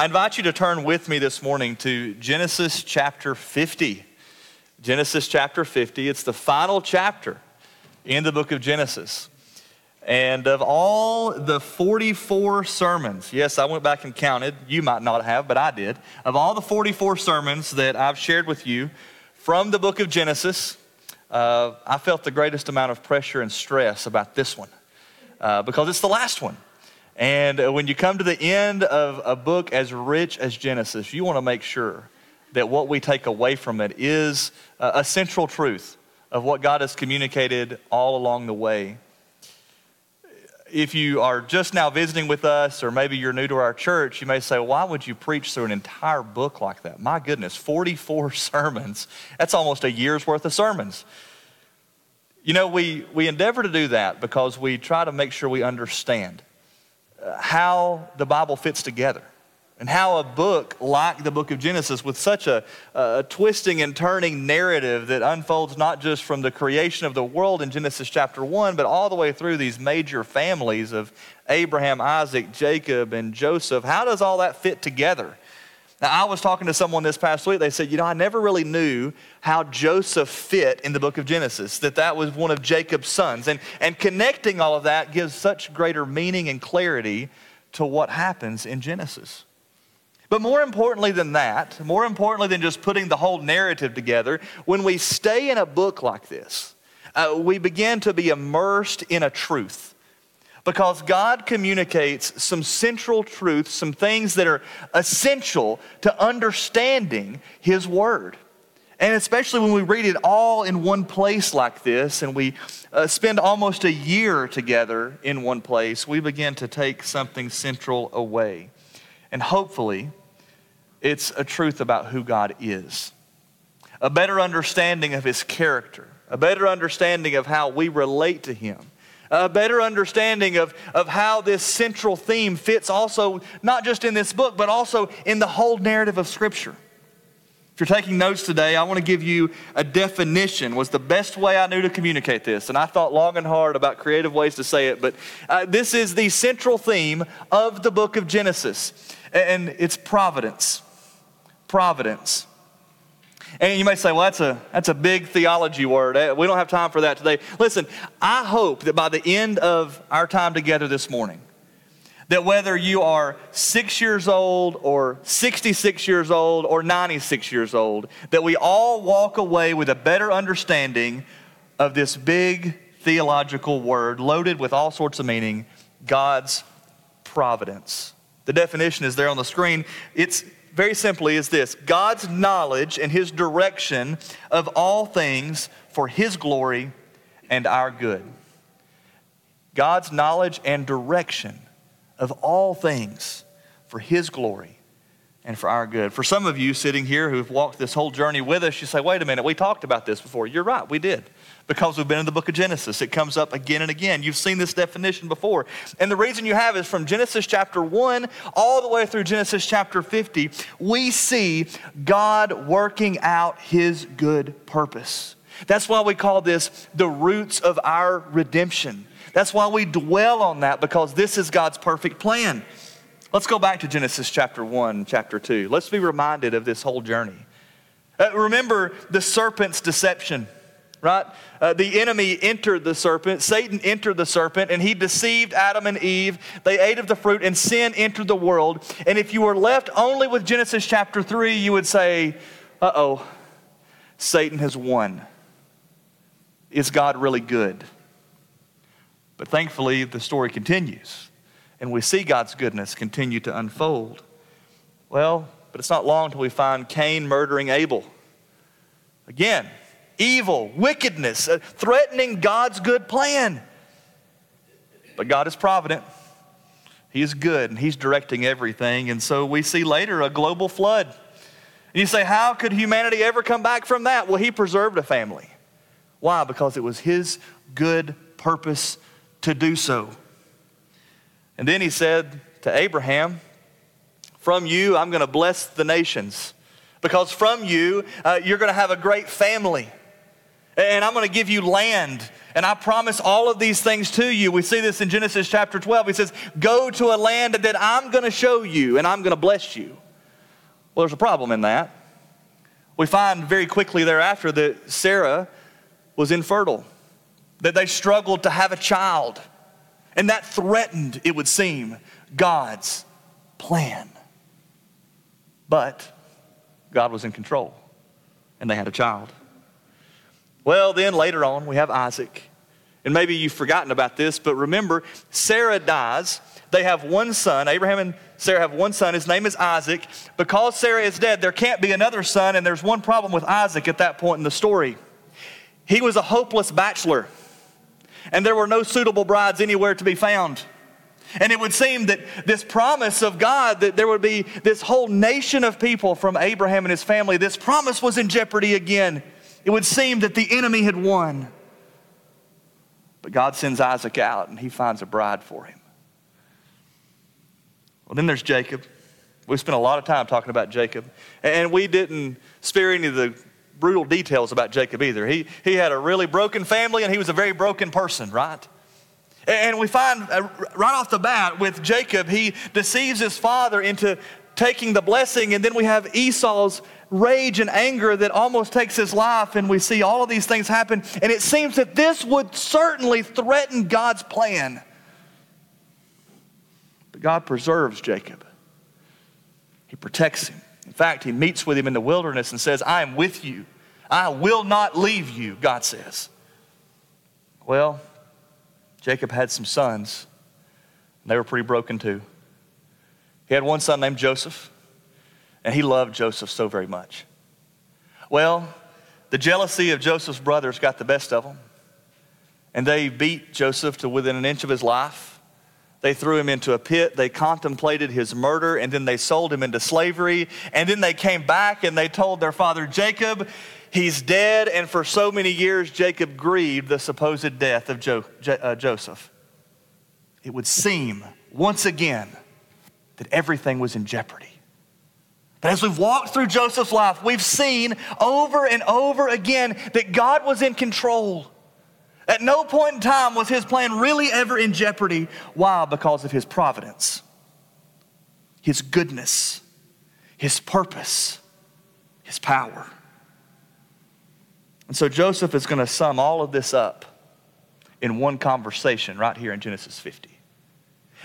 I invite you to turn with me this morning to Genesis chapter 50. Genesis chapter 50. It's the final chapter in the book of Genesis. And of all the 44 sermons, yes, I went back and counted. You might not have, but I did. Of all the 44 sermons that I've shared with you from the book of Genesis, uh, I felt the greatest amount of pressure and stress about this one uh, because it's the last one. And uh, when you come to the end of a book as rich as Genesis, you want to make sure that what we take away from it is a central truth of what God has communicated all along the way. If you are just now visiting with us, or maybe you're new to our church, you may say, Why would you preach through an entire book like that? My goodness, 44 sermons. That's almost a year's worth of sermons. You know, we, we endeavor to do that because we try to make sure we understand how the Bible fits together and how a book like the book of Genesis, with such a, a, twisting and turning narrative that unfolds not just from the creation of the world in Genesis chapter 1, but all the way through these major families of Abraham, Isaac, Jacob, and Joseph, how does all that fit together? Now, I was talking to someone this past week. They said, You know, I never really knew how Joseph fit in the book of Genesis, that that was one of Jacob's sons. And, and connecting all of that gives such greater meaning and clarity to what happens in Genesis. But more importantly than that, more importantly than just putting the whole narrative together, when we stay in a book like this, uh, we begin to be immersed in a truth because God communicates some central truths, some things that are essential to understanding His Word. And especially when we read it all in one place like this and we uh, spend almost a year together in one place, we begin to take something central away. And hopefully, it's a truth about who God is, a better understanding of His character, a better understanding of how we relate to Him a better understanding of, of how this central theme fits also, not just in this book, but also in the whole narrative of Scripture. If you're taking notes today, I want to give you a definition, was the best way I knew to communicate this. And I thought long and hard about creative ways to say it, but uh, this is the central theme of the book of Genesis, and it's providence. Providence. And you may say, well, that's a, that's a big theology word. Eh, we don't have time for that today. Listen, I hope that by the end of our time together this morning, that whether you are six years old or 66 years old or 96 years old, that we all walk away with a better understanding of this big theological word loaded with all sorts of meaning God's providence. The definition is there on the screen. It's very simply is this God's knowledge and His direction of all things for His glory and our good. God's knowledge and direction of all things for His glory and for our good. For some of you sitting here who've walked this whole journey with us, you say, wait a minute, we talked about this before. You're right, we did because we've been in the book of Genesis. It comes up again and again. You've seen this definition before. And the reason you have is from Genesis chapter 1 all the way through Genesis chapter 50, we see God working out his good purpose. That's why we call this the roots of our redemption. That's why we dwell on that because this is God's perfect plan. Let's go back to Genesis chapter 1, chapter 2. Let's be reminded of this whole journey. Uh, remember the serpent's deception right? Uh, the enemy entered the serpent, Satan entered the serpent, and he deceived Adam and Eve. They ate of the fruit, and sin entered the world. And if you were left only with Genesis chapter 3, you would say, uh oh, Satan has won. Is God really good? But thankfully, the story continues, and we see God's goodness continue to unfold. Well, but it's not long until we find Cain murdering Abel. Again, evil, wickedness, uh, threatening God's good plan. But God is provident. He is good and He's directing everything. And so we see later a global flood. And you say, How could humanity ever come back from that? Well, He preserved a family. Why? Because it was His good purpose to do so. And then He said to Abraham, From you, I'm going to bless the nations. Because from you, uh, you're going to have a great family. And I'm going to give you land. And I promise all of these things to you. We see this in Genesis chapter 12. He says, Go to a land that I'm going to show you, and I'm going to bless you. Well, there's a problem in that. We find very quickly thereafter that Sarah was infertile, that they struggled to have a child. And that threatened, it would seem, God's plan. But God was in control, and they had a child. Well, then later on, we have Isaac. And maybe you've forgotten about this, but remember, Sarah dies. They have one son. Abraham and Sarah have one son. His name is Isaac. Because Sarah is dead, there can't be another son, and there's one problem with Isaac at that point in the story. He was a hopeless bachelor, and there were no suitable brides anywhere to be found. And it would seem that this promise of God that there would be this whole nation of people from Abraham and his family, this promise was in jeopardy again. It would seem that the enemy had won. But God sends Isaac out and he finds a bride for him. Well, then there's Jacob. We spent a lot of time talking about Jacob, and we didn't spare any of the brutal details about Jacob either. He, he had a really broken family and he was a very broken person, right? And we find uh, right off the bat with Jacob, he deceives his father into taking the blessing, and then we have Esau's rage and anger that almost takes his life, and we see all of these things happen. And it seems that this would certainly threaten God's plan. But God preserves Jacob, He protects him. In fact, He meets with him in the wilderness and says, I am with you. I will not leave you, God says. Well, Jacob had some sons, and they were pretty broken too. He had one son named Joseph, and he loved Joseph so very much. Well, the jealousy of Joseph's brothers got the best of them, and they beat Joseph to within an inch of his life. They threw him into a pit. They contemplated his murder, and then they sold him into slavery. And then they came back and they told their father Jacob, He's dead, and for so many years, Jacob grieved the supposed death of jo- uh, Joseph. It would seem, once again, that everything was in jeopardy. But as we've walked through Joseph's life, we've seen over and over again that God was in control. At no point in time was his plan really ever in jeopardy. Why? Because of his providence, his goodness, his purpose, his power. And so Joseph is going to sum all of this up in one conversation right here in Genesis 50.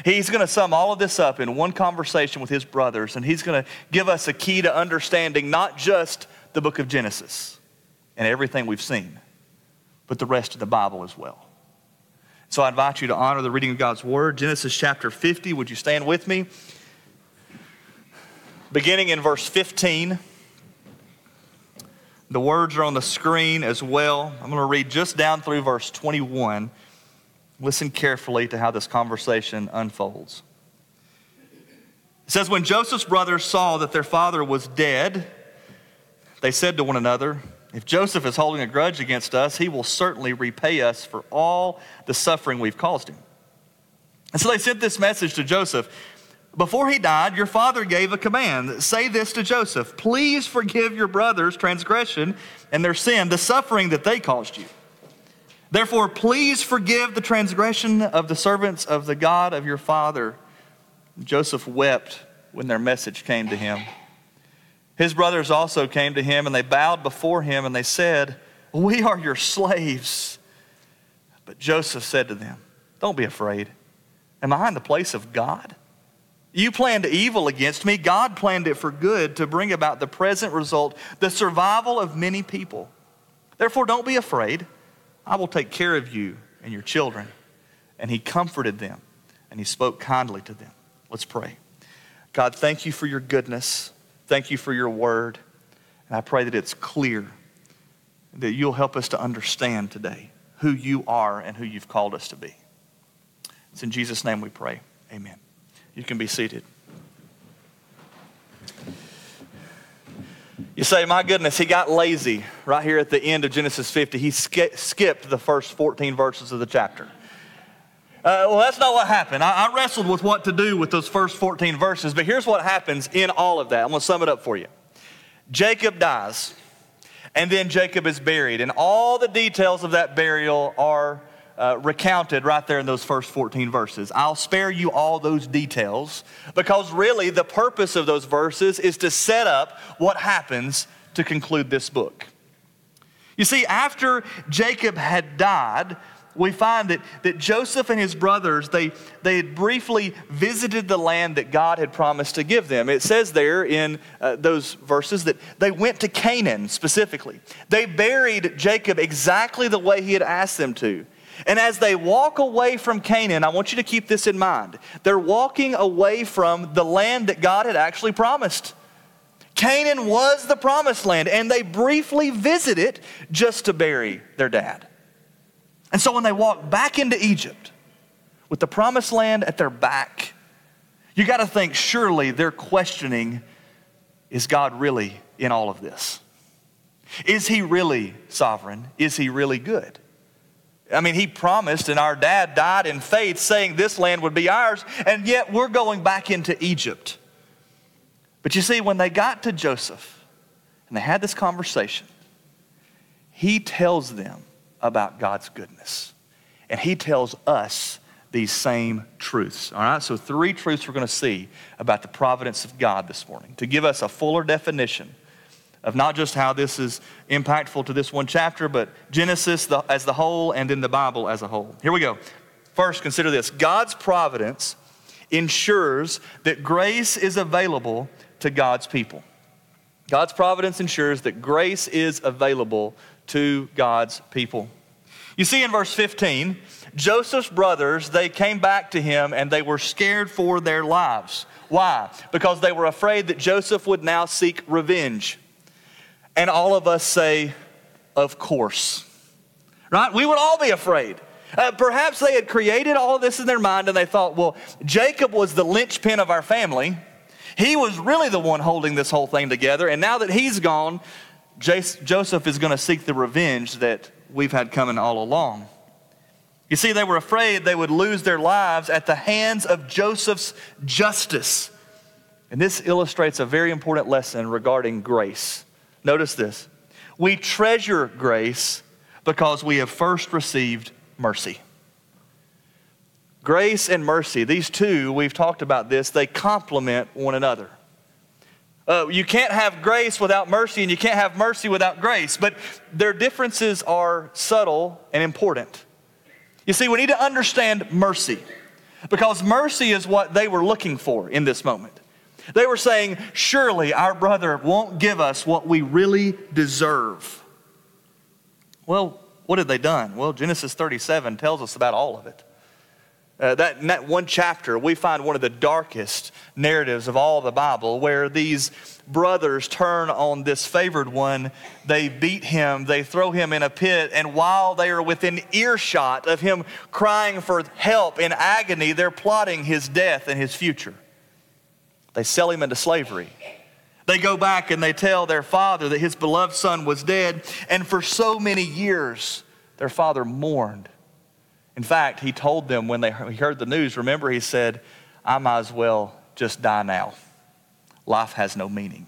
He's going to sum all of this up in one conversation with his brothers, and he's going to give us a key to understanding not just the book of Genesis and everything we've seen, but the rest of the Bible as well. So I invite you to honor the reading of God's Word. Genesis chapter 50, would you stand with me? Beginning in verse 15. The words are on the screen as well. I'm going to read just down through verse 21. Listen carefully to how this conversation unfolds. It says, When Joseph's brothers saw that their father was dead, they said to one another, If Joseph is holding a grudge against us, he will certainly repay us for all the suffering we've caused him. And so they sent this message to Joseph before he died, your father gave a command. Say this to Joseph Please forgive your brothers' transgression and their sin, the suffering that they caused you. Therefore, please forgive the transgression of the servants of the God of your father. Joseph wept when their message came to him. His brothers also came to him, and they bowed before him, and they said, We are your slaves. But Joseph said to them, Don't be afraid. Am I in the place of God? You planned evil against me. God planned it for good to bring about the present result, the survival of many people. Therefore, don't be afraid. I will take care of you and your children. And he comforted them and he spoke kindly to them. Let's pray. God, thank you for your goodness. Thank you for your word. And I pray that it's clear, that you'll help us to understand today who you are and who you've called us to be. It's in Jesus' name we pray. Amen. You can be seated. Say, my goodness, he got lazy right here at the end of Genesis 50. He sk- skipped the first 14 verses of the chapter. Uh, well, that's not what happened. I, I wrestled with what to do with those first 14 verses, but here's what happens in all of that. I'm going to sum it up for you. Jacob dies. And then Jacob is buried. And all the details of that burial are uh, recounted right there in those first 14 verses. I'll spare you all those details because really the purpose of those verses is to set up what happens to conclude this book. You see, after Jacob had died, we find that, that Joseph and his brothers, they, they had briefly visited the land that God had promised to give them. It says there in uh, those verses that they went to Canaan specifically. They buried Jacob exactly the way he had asked them to. And as they walk away from Canaan, I want you to keep this in mind. They're walking away from the land that God had actually promised. Canaan was the promised land, and they briefly visit it just to bury their dad. And so when they walk back into Egypt with the promised land at their back, you got to think surely they're questioning is God really in all of this? Is he really sovereign? Is he really good? I mean, he promised, and our dad died in faith, saying this land would be ours, and yet we're going back into Egypt. But you see, when they got to Joseph and they had this conversation, he tells them about God's goodness. And he tells us these same truths. All right, so three truths we're going to see about the providence of God this morning to give us a fuller definition of not just how this is impactful to this one chapter, but Genesis as the whole and then the Bible as a whole. Here we go. First, consider this God's providence ensures that grace is available to God's people. God's providence ensures that grace is available to God's people. You see in verse 15, Joseph's brothers, they came back to him and they were scared for their lives. Why? Because they were afraid that Joseph would now seek revenge. And all of us say, Of course. Right? We would all be afraid. Uh, perhaps they had created all of this in their mind and they thought, well, Jacob was the linchpin of our family. He was really the one holding this whole thing together. And now that he's gone, Joseph is going to seek the revenge that we've had coming all along. You see, they were afraid they would lose their lives at the hands of Joseph's justice. And this illustrates a very important lesson regarding grace. Notice this we treasure grace because we have first received mercy. Grace and mercy, these two, we've talked about this, they complement one another. Uh, you can't have grace without mercy, and you can't have mercy without grace, but their differences are subtle and important. You see, we need to understand mercy because mercy is what they were looking for in this moment. They were saying, Surely our brother won't give us what we really deserve. Well, what had they done? Well, Genesis 37 tells us about all of it. Uh, that, in that one chapter, we find one of the darkest narratives of all the Bible where these brothers turn on this favored one. They beat him, they throw him in a pit, and while they are within earshot of him crying for help in agony, they're plotting his death and his future. They sell him into slavery. They go back and they tell their father that his beloved son was dead, and for so many years, their father mourned in fact, he told them when they heard the news, remember, he said, I might as well just die now. Life has no meaning.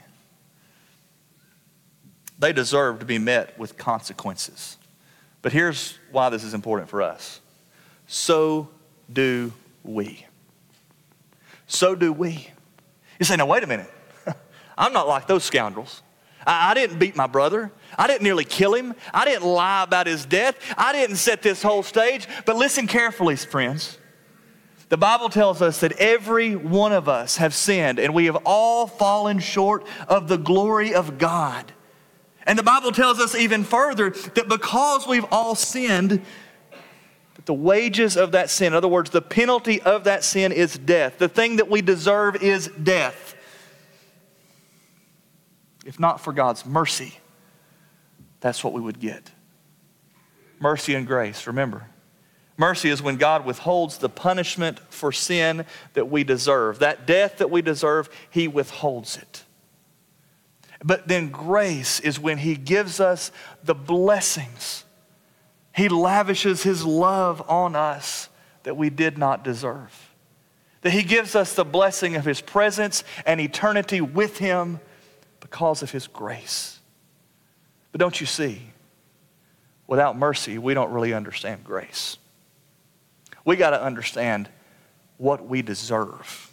They deserve to be met with consequences. But here's why this is important for us. So do we. So do we. You say, now, wait a minute. I'm not like those scoundrels. I, I didn't beat my brother. I didn't nearly kill him. I didn't lie about his death. I didn't set this whole stage. But listen carefully, friends. The Bible tells us that every one of us have sinned and we have all fallen short of the glory of God. And the Bible tells us even further that because we've all sinned, the wages of that sin, in other words, the penalty of that sin is death. The thing that we deserve is death if not for God's mercy, that's what we would get. Mercy and grace, remember. Mercy is when God withholds the punishment for sin that we deserve. That death that we deserve, He withholds it. But then grace is when He gives us the blessings. He lavishes His love on us that we did not deserve. That He gives us the blessing of His presence and eternity with Him because of his grace. But don't you see? Without mercy, we don't really understand grace. We got to understand what we deserve.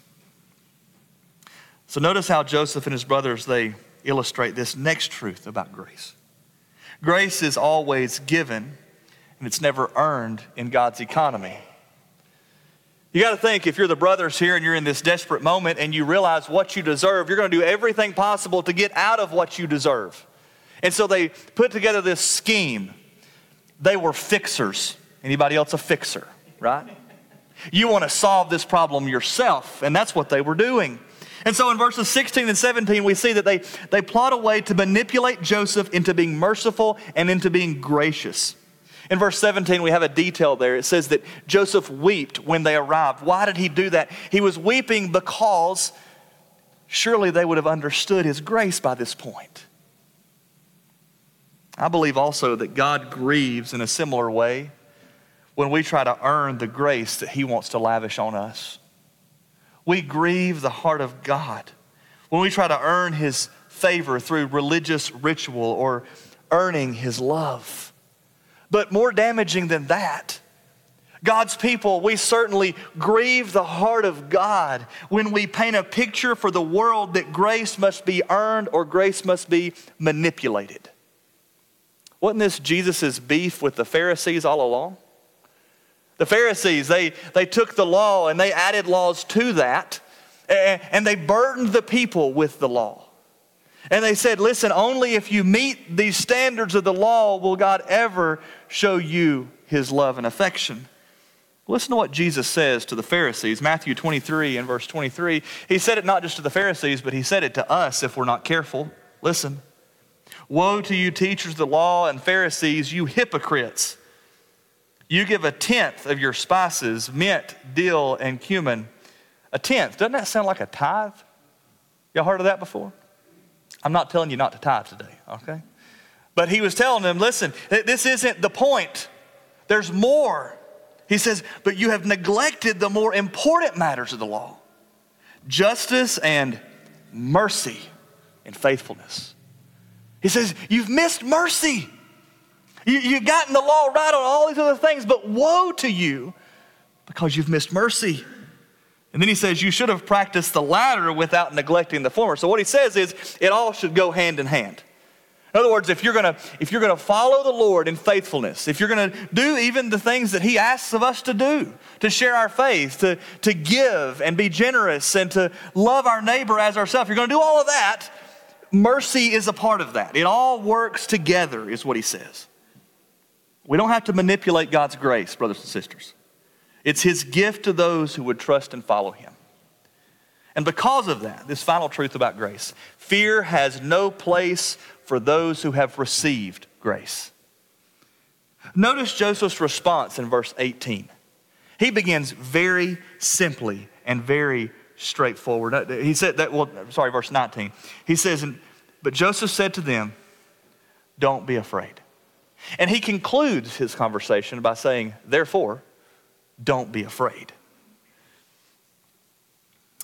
So notice how Joseph and his brothers they illustrate this next truth about grace. Grace is always given and it's never earned in God's economy. You got to think if you're the brothers here and you're in this desperate moment and you realize what you deserve, you're going to do everything possible to get out of what you deserve. And so they put together this scheme. They were fixers. Anybody else a fixer, right? You want to solve this problem yourself, and that's what they were doing. And so in verses 16 and 17, we see that they, they plot a way to manipulate Joseph into being merciful and into being gracious. In verse 17, we have a detail there. It says that Joseph wept when they arrived. Why did he do that? He was weeping because surely they would have understood his grace by this point. I believe also that God grieves in a similar way when we try to earn the grace that he wants to lavish on us. We grieve the heart of God when we try to earn his favor through religious ritual or earning his love. But more damaging than that, God's people, we certainly grieve the heart of God when we paint a picture for the world that grace must be earned or grace must be manipulated. Wasn't this Jesus' beef with the Pharisees all along? The Pharisees, they, they took the law and they added laws to that, and, and they burdened the people with the law. And they said, listen, only if you meet these standards of the law will God ever show you his love and affection. Listen to what Jesus says to the Pharisees, Matthew 23 and verse 23. He said it not just to the Pharisees, but he said it to us if we're not careful. Listen. Woe to you, teachers of the law and Pharisees, you hypocrites! You give a tenth of your spices, mint, dill, and cumin. A tenth. Doesn't that sound like a tithe? Y'all heard of that before? I'm not telling you not to tithe today, okay? But he was telling them, listen, this isn't the point. There's more. He says, but you have neglected the more important matters of the law justice and mercy and faithfulness. He says, You've missed mercy. You, you've gotten the law right on all these other things, but woe to you because you've missed mercy. And then he says, You should have practiced the latter without neglecting the former. So what he says is, it all should go hand in hand. In other words, if you're gonna, if you're gonna follow the Lord in faithfulness, if you're gonna do even the things that He asks of us to do, to share our faith, to, to give and be generous and to love our neighbor as ourselves, you're gonna do all of that, mercy is a part of that. It all works together, is what He says. We don't have to manipulate God's grace, brothers and sisters. It's his gift to those who would trust and follow him. And because of that, this final truth about grace fear has no place for those who have received grace. Notice Joseph's response in verse 18. He begins very simply and very straightforward. Uh, he said that, well, sorry, verse 19. He says, But Joseph said to them, Don't be afraid. And he concludes his conversation by saying, Therefore, don't be afraid.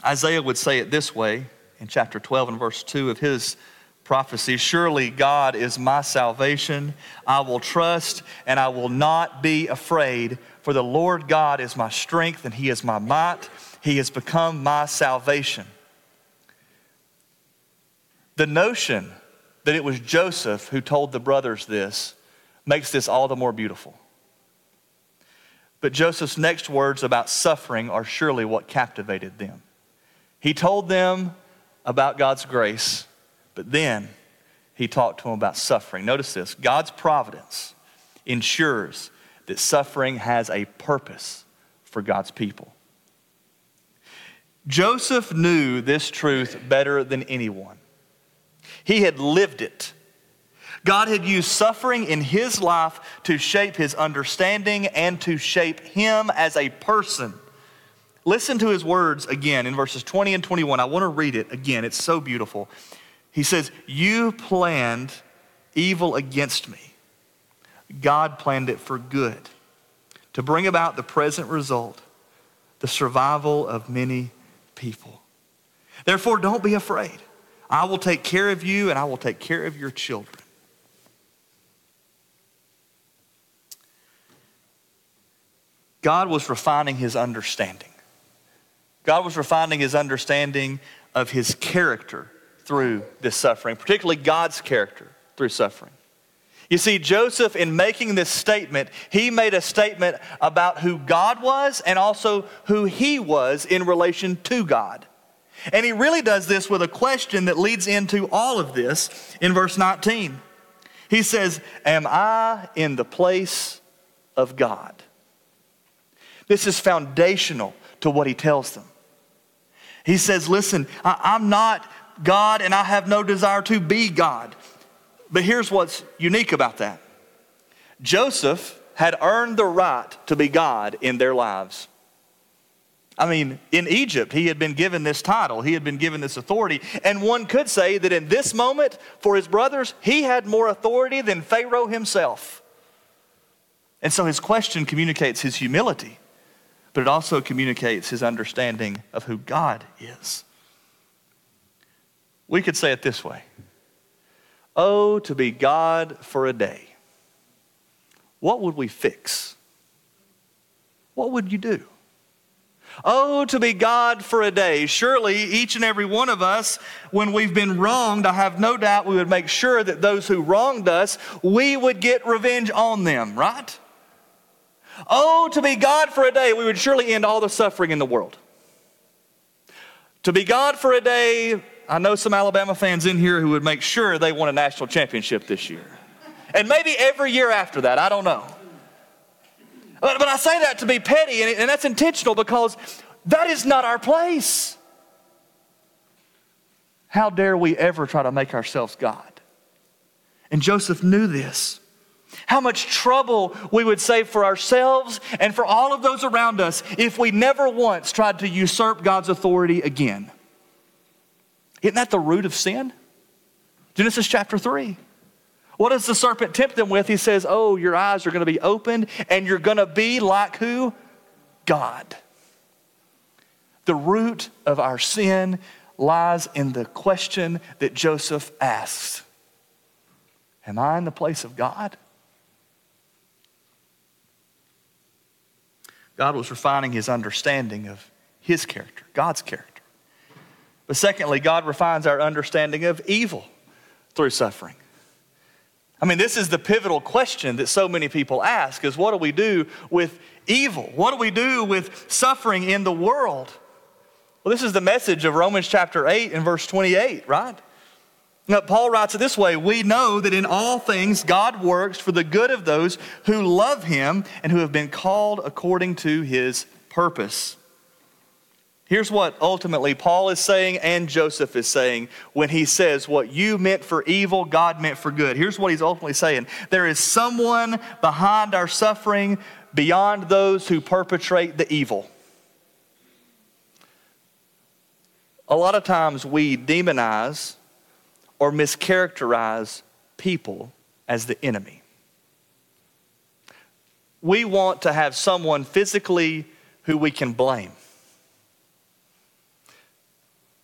Isaiah would say it this way in chapter 12 and verse 2 of his prophecy Surely God is my salvation. I will trust and I will not be afraid, for the Lord God is my strength and he is my might. He has become my salvation. The notion that it was Joseph who told the brothers this makes this all the more beautiful. But Joseph's next words about suffering are surely what captivated them. He told them about God's grace, but then he talked to them about suffering. Notice this God's providence ensures that suffering has a purpose for God's people. Joseph knew this truth better than anyone. He had lived it. God had used suffering in his life to shape his understanding and to shape him as a person. Listen to his words again in verses 20 and 21. I want to read it again. It's so beautiful. He says, You planned evil against me. God planned it for good, to bring about the present result, the survival of many people. Therefore, don't be afraid. I will take care of you and I will take care of your children. God was refining his understanding. God was refining his understanding of his character through this suffering, particularly God's character through suffering. You see, Joseph, in making this statement, he made a statement about who God was and also who he was in relation to God. And he really does this with a question that leads into all of this in verse 19. He says, Am I in the place of God? This is foundational to what he tells them. He says, Listen, I, am not God and I have no desire to be God. But here's what's unique about that Joseph had earned the right to be God in their lives. I mean, in Egypt, he had been given this title, he had been given this authority. And one could say that in this moment, for his brothers, he had more authority than Pharaoh himself. And so his question communicates his humility, but it also communicates his understanding of who God is. We could say it this way Oh, to be God for a day. What would we fix? What would you do? Oh, to be God for a day. Surely each and every one of us, when we've been wronged, I have no doubt we would make sure that those who wronged us, we would get revenge on them, right? Oh, to be God for a day, we would surely end all the suffering in the world. To be God for a day, I know some Alabama fans in here who would make sure they won a national championship this year. And maybe every year after that, I don't know. But, but I say that to be petty, and, and that's intentional because that is not our place. How dare we ever try to make ourselves God? And Joseph knew this. How much trouble we would save for ourselves and for all of those around us if we never once tried to usurp God's authority again. Isn't that the root of sin? Genesis chapter 3. What does the serpent tempt them with? He says, Oh, your eyes are going to be opened and you're going to be like who? God. The root of our sin lies in the question that Joseph asks Am I in the place of God? God was refining his understanding of his character, God's character. But secondly, God refines our understanding of evil through suffering. I mean, this is the pivotal question that so many people ask is what do we do with evil? What do we do with suffering in the world? Well, this is the message of Romans chapter 8 and verse 28, right? Now, Paul writes it this way We know that in all things God works for the good of those who love him and who have been called according to his purpose. Here's what ultimately Paul is saying and Joseph is saying when he says, What you meant for evil, God meant for good. Here's what he's ultimately saying there is someone behind our suffering beyond those who perpetrate the evil. A lot of times we demonize or mischaracterize people as the enemy. We want to have someone physically who we can blame.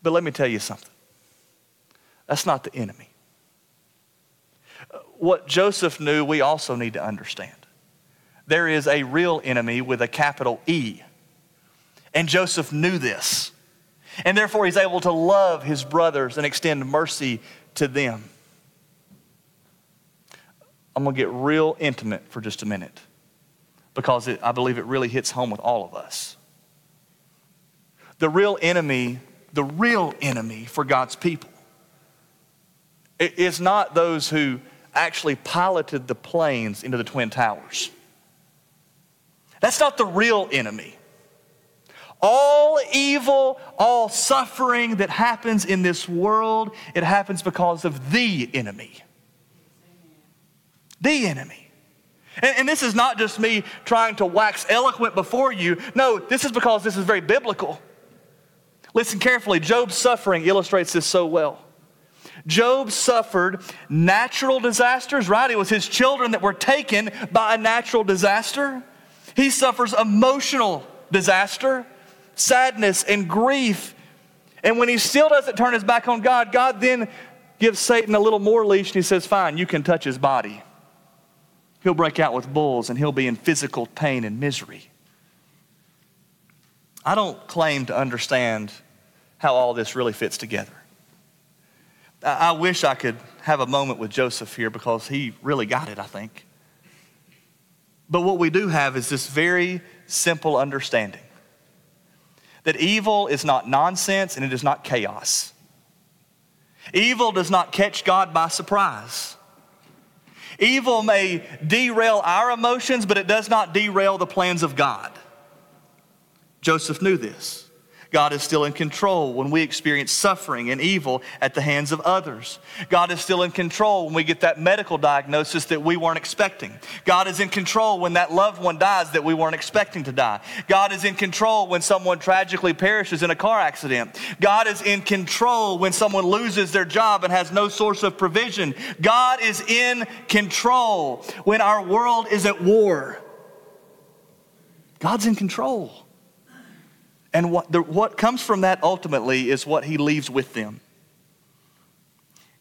But let me tell you something that's not the enemy. What Joseph knew, we also need to understand. There is a real enemy with a capital E. And Joseph knew this. And therefore, he's able to love his brothers and extend mercy to them. I'm going to get real intimate for just a minute because it, I believe it really hits home with all of us. The real enemy the real enemy for God's people. is not those who actually piloted the planes into the Twin Towers. That's not the real enemy. All evil, all suffering that happens in this world, it happens because of the enemy. The enemy. And, and, this is not just me trying to wax eloquent before you. No, this is because this is very biblical. Listen carefully. Job's suffering illustrates this so well. Job suffered natural disasters, right? It was his children that were taken by a natural disaster. He suffers emotional disaster, sadness, and grief. And when he still doesn't turn his back on God, God then gives Satan a little more leash and he says, Fine, you can touch his body. He'll break out with bulls and he'll be in physical pain and misery. I don't claim to understand how all this really fits together. I wish I could have a moment with Joseph here because he really got it, I think. But what we do have is this very simple understanding that evil is not nonsense and it is not chaos. Evil does not catch God by surprise. Evil may derail our emotions, but it does not derail the plans of God. Joseph knew this. God is still in control when we experience suffering and evil at the hands of others. God is still in control when we get that medical diagnosis that we weren't expecting. God is in control when that loved one dies that we weren't expecting to die. God is in control when someone tragically perishes in a car accident. God is in control when someone loses their job and has no source of provision. God is in control when our world is at war. God's in control. And what, the, what comes from that ultimately is what he leaves with them.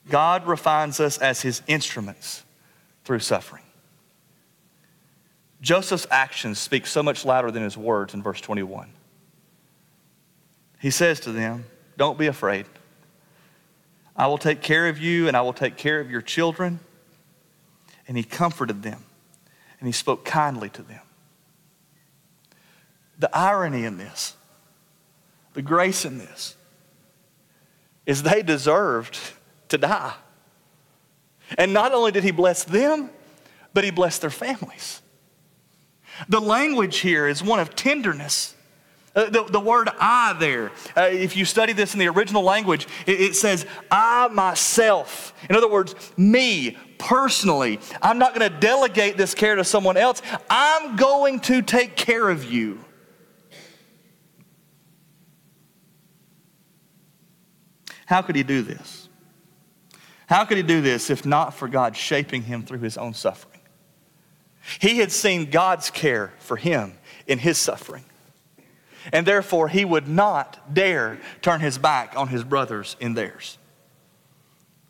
God refines us as his instruments through suffering. Joseph's actions speak so much louder than his words in verse 21. He says to them, Don't be afraid. I will take care of you and I will take care of your children. And he comforted them and he spoke kindly to them. The irony in this the grace in this is they deserved to die. And not only did he bless them, but he blessed their families. The language here is one of tenderness. Uh, the, the word I there, uh, if you study this in the original language, it, it says, I myself. In other words, me personally. I'm not going to delegate this care to someone else. I'm going to take care of you. How could he do this? How could he do this if not for God shaping him through his own suffering? He had seen God's care for him in his suffering. And therefore, he would not dare turn his back on his brothers in theirs.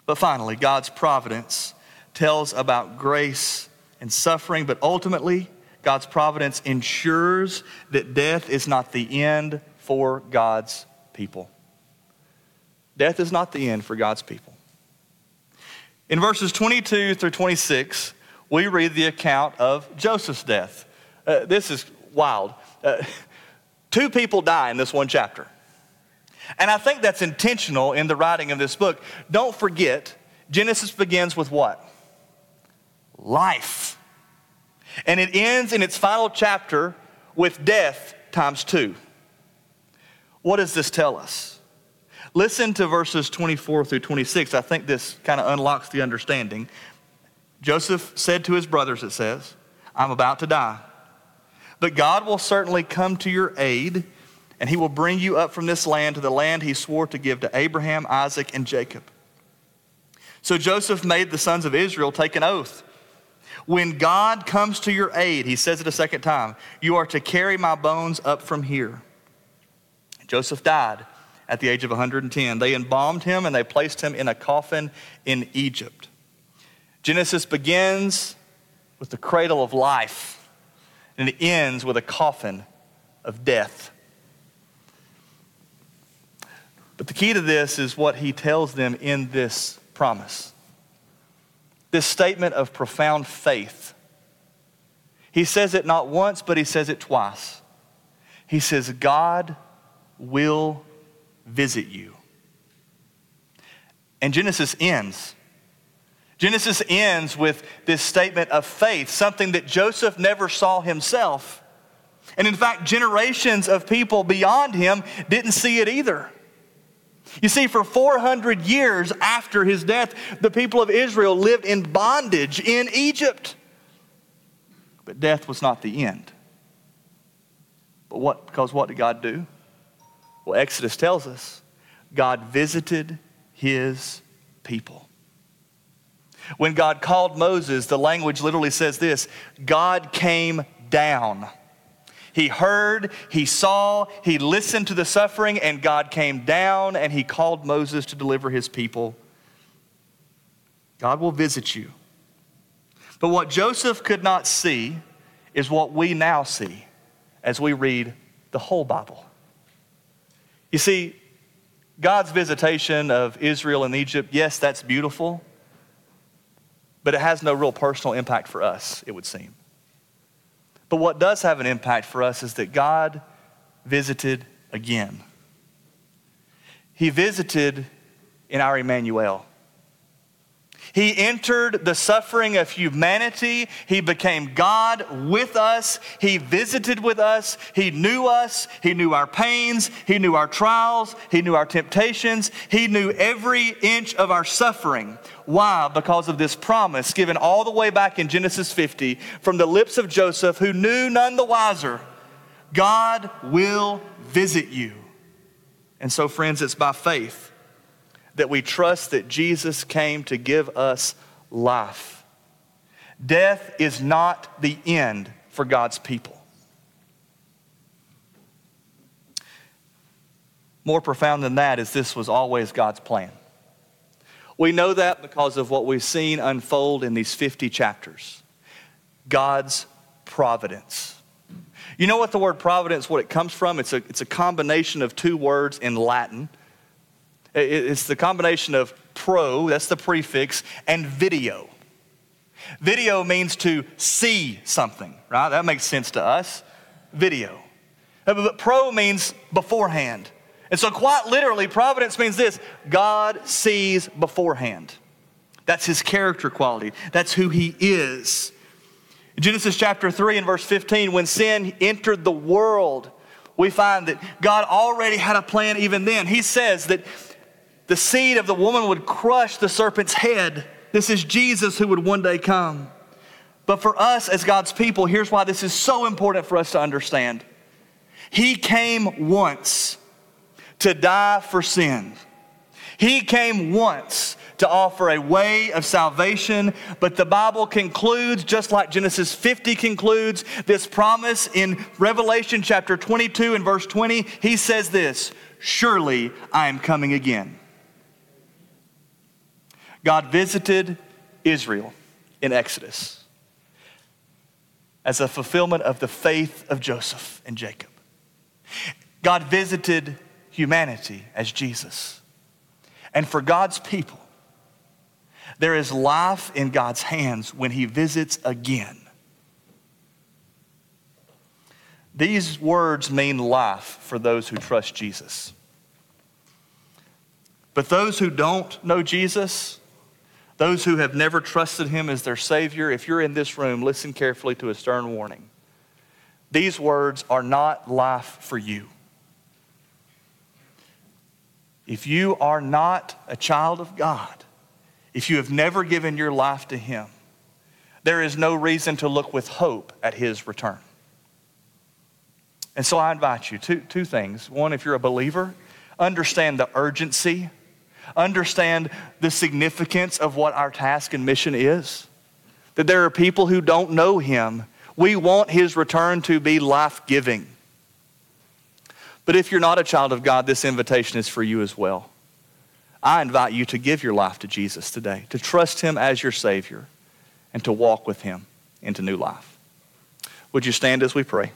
But finally, God's providence tells about grace and suffering, but ultimately, God's providence ensures that death is not the end for God's people. Death is not the end for God's people. In verses 22 through 26, we read the account of Joseph's death. Uh, this is wild. Uh, two people die in this one chapter. And I think that's intentional in the writing of this book. Don't forget, Genesis begins with what? Life. And it ends in its final chapter with death times two. What does this tell us? Listen to verses 24 through 26. I think this kind of unlocks the understanding. Joseph said to his brothers, it says, I'm about to die. But God will certainly come to your aid, and he will bring you up from this land to the land he swore to give to Abraham, Isaac, and Jacob. So Joseph made the sons of Israel take an oath. When God comes to your aid, he says it a second time, you are to carry my bones up from here. Joseph died at the age of 110. They embalmed him and they placed him in a coffin in Egypt. Genesis begins with the cradle of life and it ends with a coffin of death. But the key to this is what he tells them in this promise this statement of profound faith. He says it not once, but he says it twice. He says, God will visit you. And Genesis ends. Genesis ends with this statement of faith, something that Joseph never saw himself. And in fact, generations of people beyond him didn't see it either. You see, for 400 years after his death, the people of Israel lived in bondage in Egypt. But death was not the end. But what, because what did God do? Well, Exodus tells us God visited his people. When God called Moses, the language literally says this God came down. He heard, he saw, he listened to the suffering, and God came down and he called Moses to deliver his people. God will visit you. But what Joseph could not see is what we now see as we read the whole Bible. You see, God's visitation of Israel and Egypt, yes, that's beautiful, but it has no real personal impact for us, it would seem. But what does have an impact for us is that God visited again. He visited in our Emmanuel. He entered the suffering of humanity. He became God with us. He visited with us. He knew us. He knew our pains. He knew our trials. He knew our temptations. He knew every inch of our suffering. Why? Because of this promise given all the way back in Genesis 50 from the lips of Joseph, who knew none the wiser God will visit you. And so, friends, it's by faith that we trust that Jesus came to give us life. Death is not the end for God's people. More profound than that is this was always God's plan. We know that because of what we've seen unfold in these 50 chapters God's providence. You know what the word providence, what it comes from? It's a, it's a combination of two words in Latin. It's the combination of pro, that's the prefix, and video. Video means to see something, right? That makes sense to us. Video. Uh, but pro means beforehand. And so, quite literally, providence means this God sees beforehand. That's his character quality, that's who he is. Genesis chapter 3 and verse 15, when sin entered the world, we find that God already had a plan even then. He says that the seed of the woman would crush the serpent's head. This is Jesus who would one day come. But for us as God's people, here's why this is so important for us to understand. He came once to die for sin. He came once to offer a way of salvation, but the Bible concludes, just like Genesis 50 concludes, this promise in Revelation chapter 22 and verse 20. He says this Surely I am coming again. God visited Israel in Exodus as a fulfillment of the faith of Joseph and Jacob. God visited humanity as Jesus. And for God's people, there is life in God's hands when He visits again. These words mean life for those who trust Jesus. But those who don't know Jesus, those who have never trusted him as their Savior, if you're in this room, listen carefully to a stern warning. These words are not life for you. If you are not a child of God, if you have never given your life to Him, there is no reason to look with hope at His return. And so I invite you two, two things. One, if you're a believer, understand the urgency understand the significance of what our task and mission is. That there are people who don't know Him. We want His return to be life giving. But if you're not a child of God, this invitation is for you as well. I invite you to give your life to Jesus today, to trust Him as your Savior, and to walk with Him into new life. Would you stand as we pray?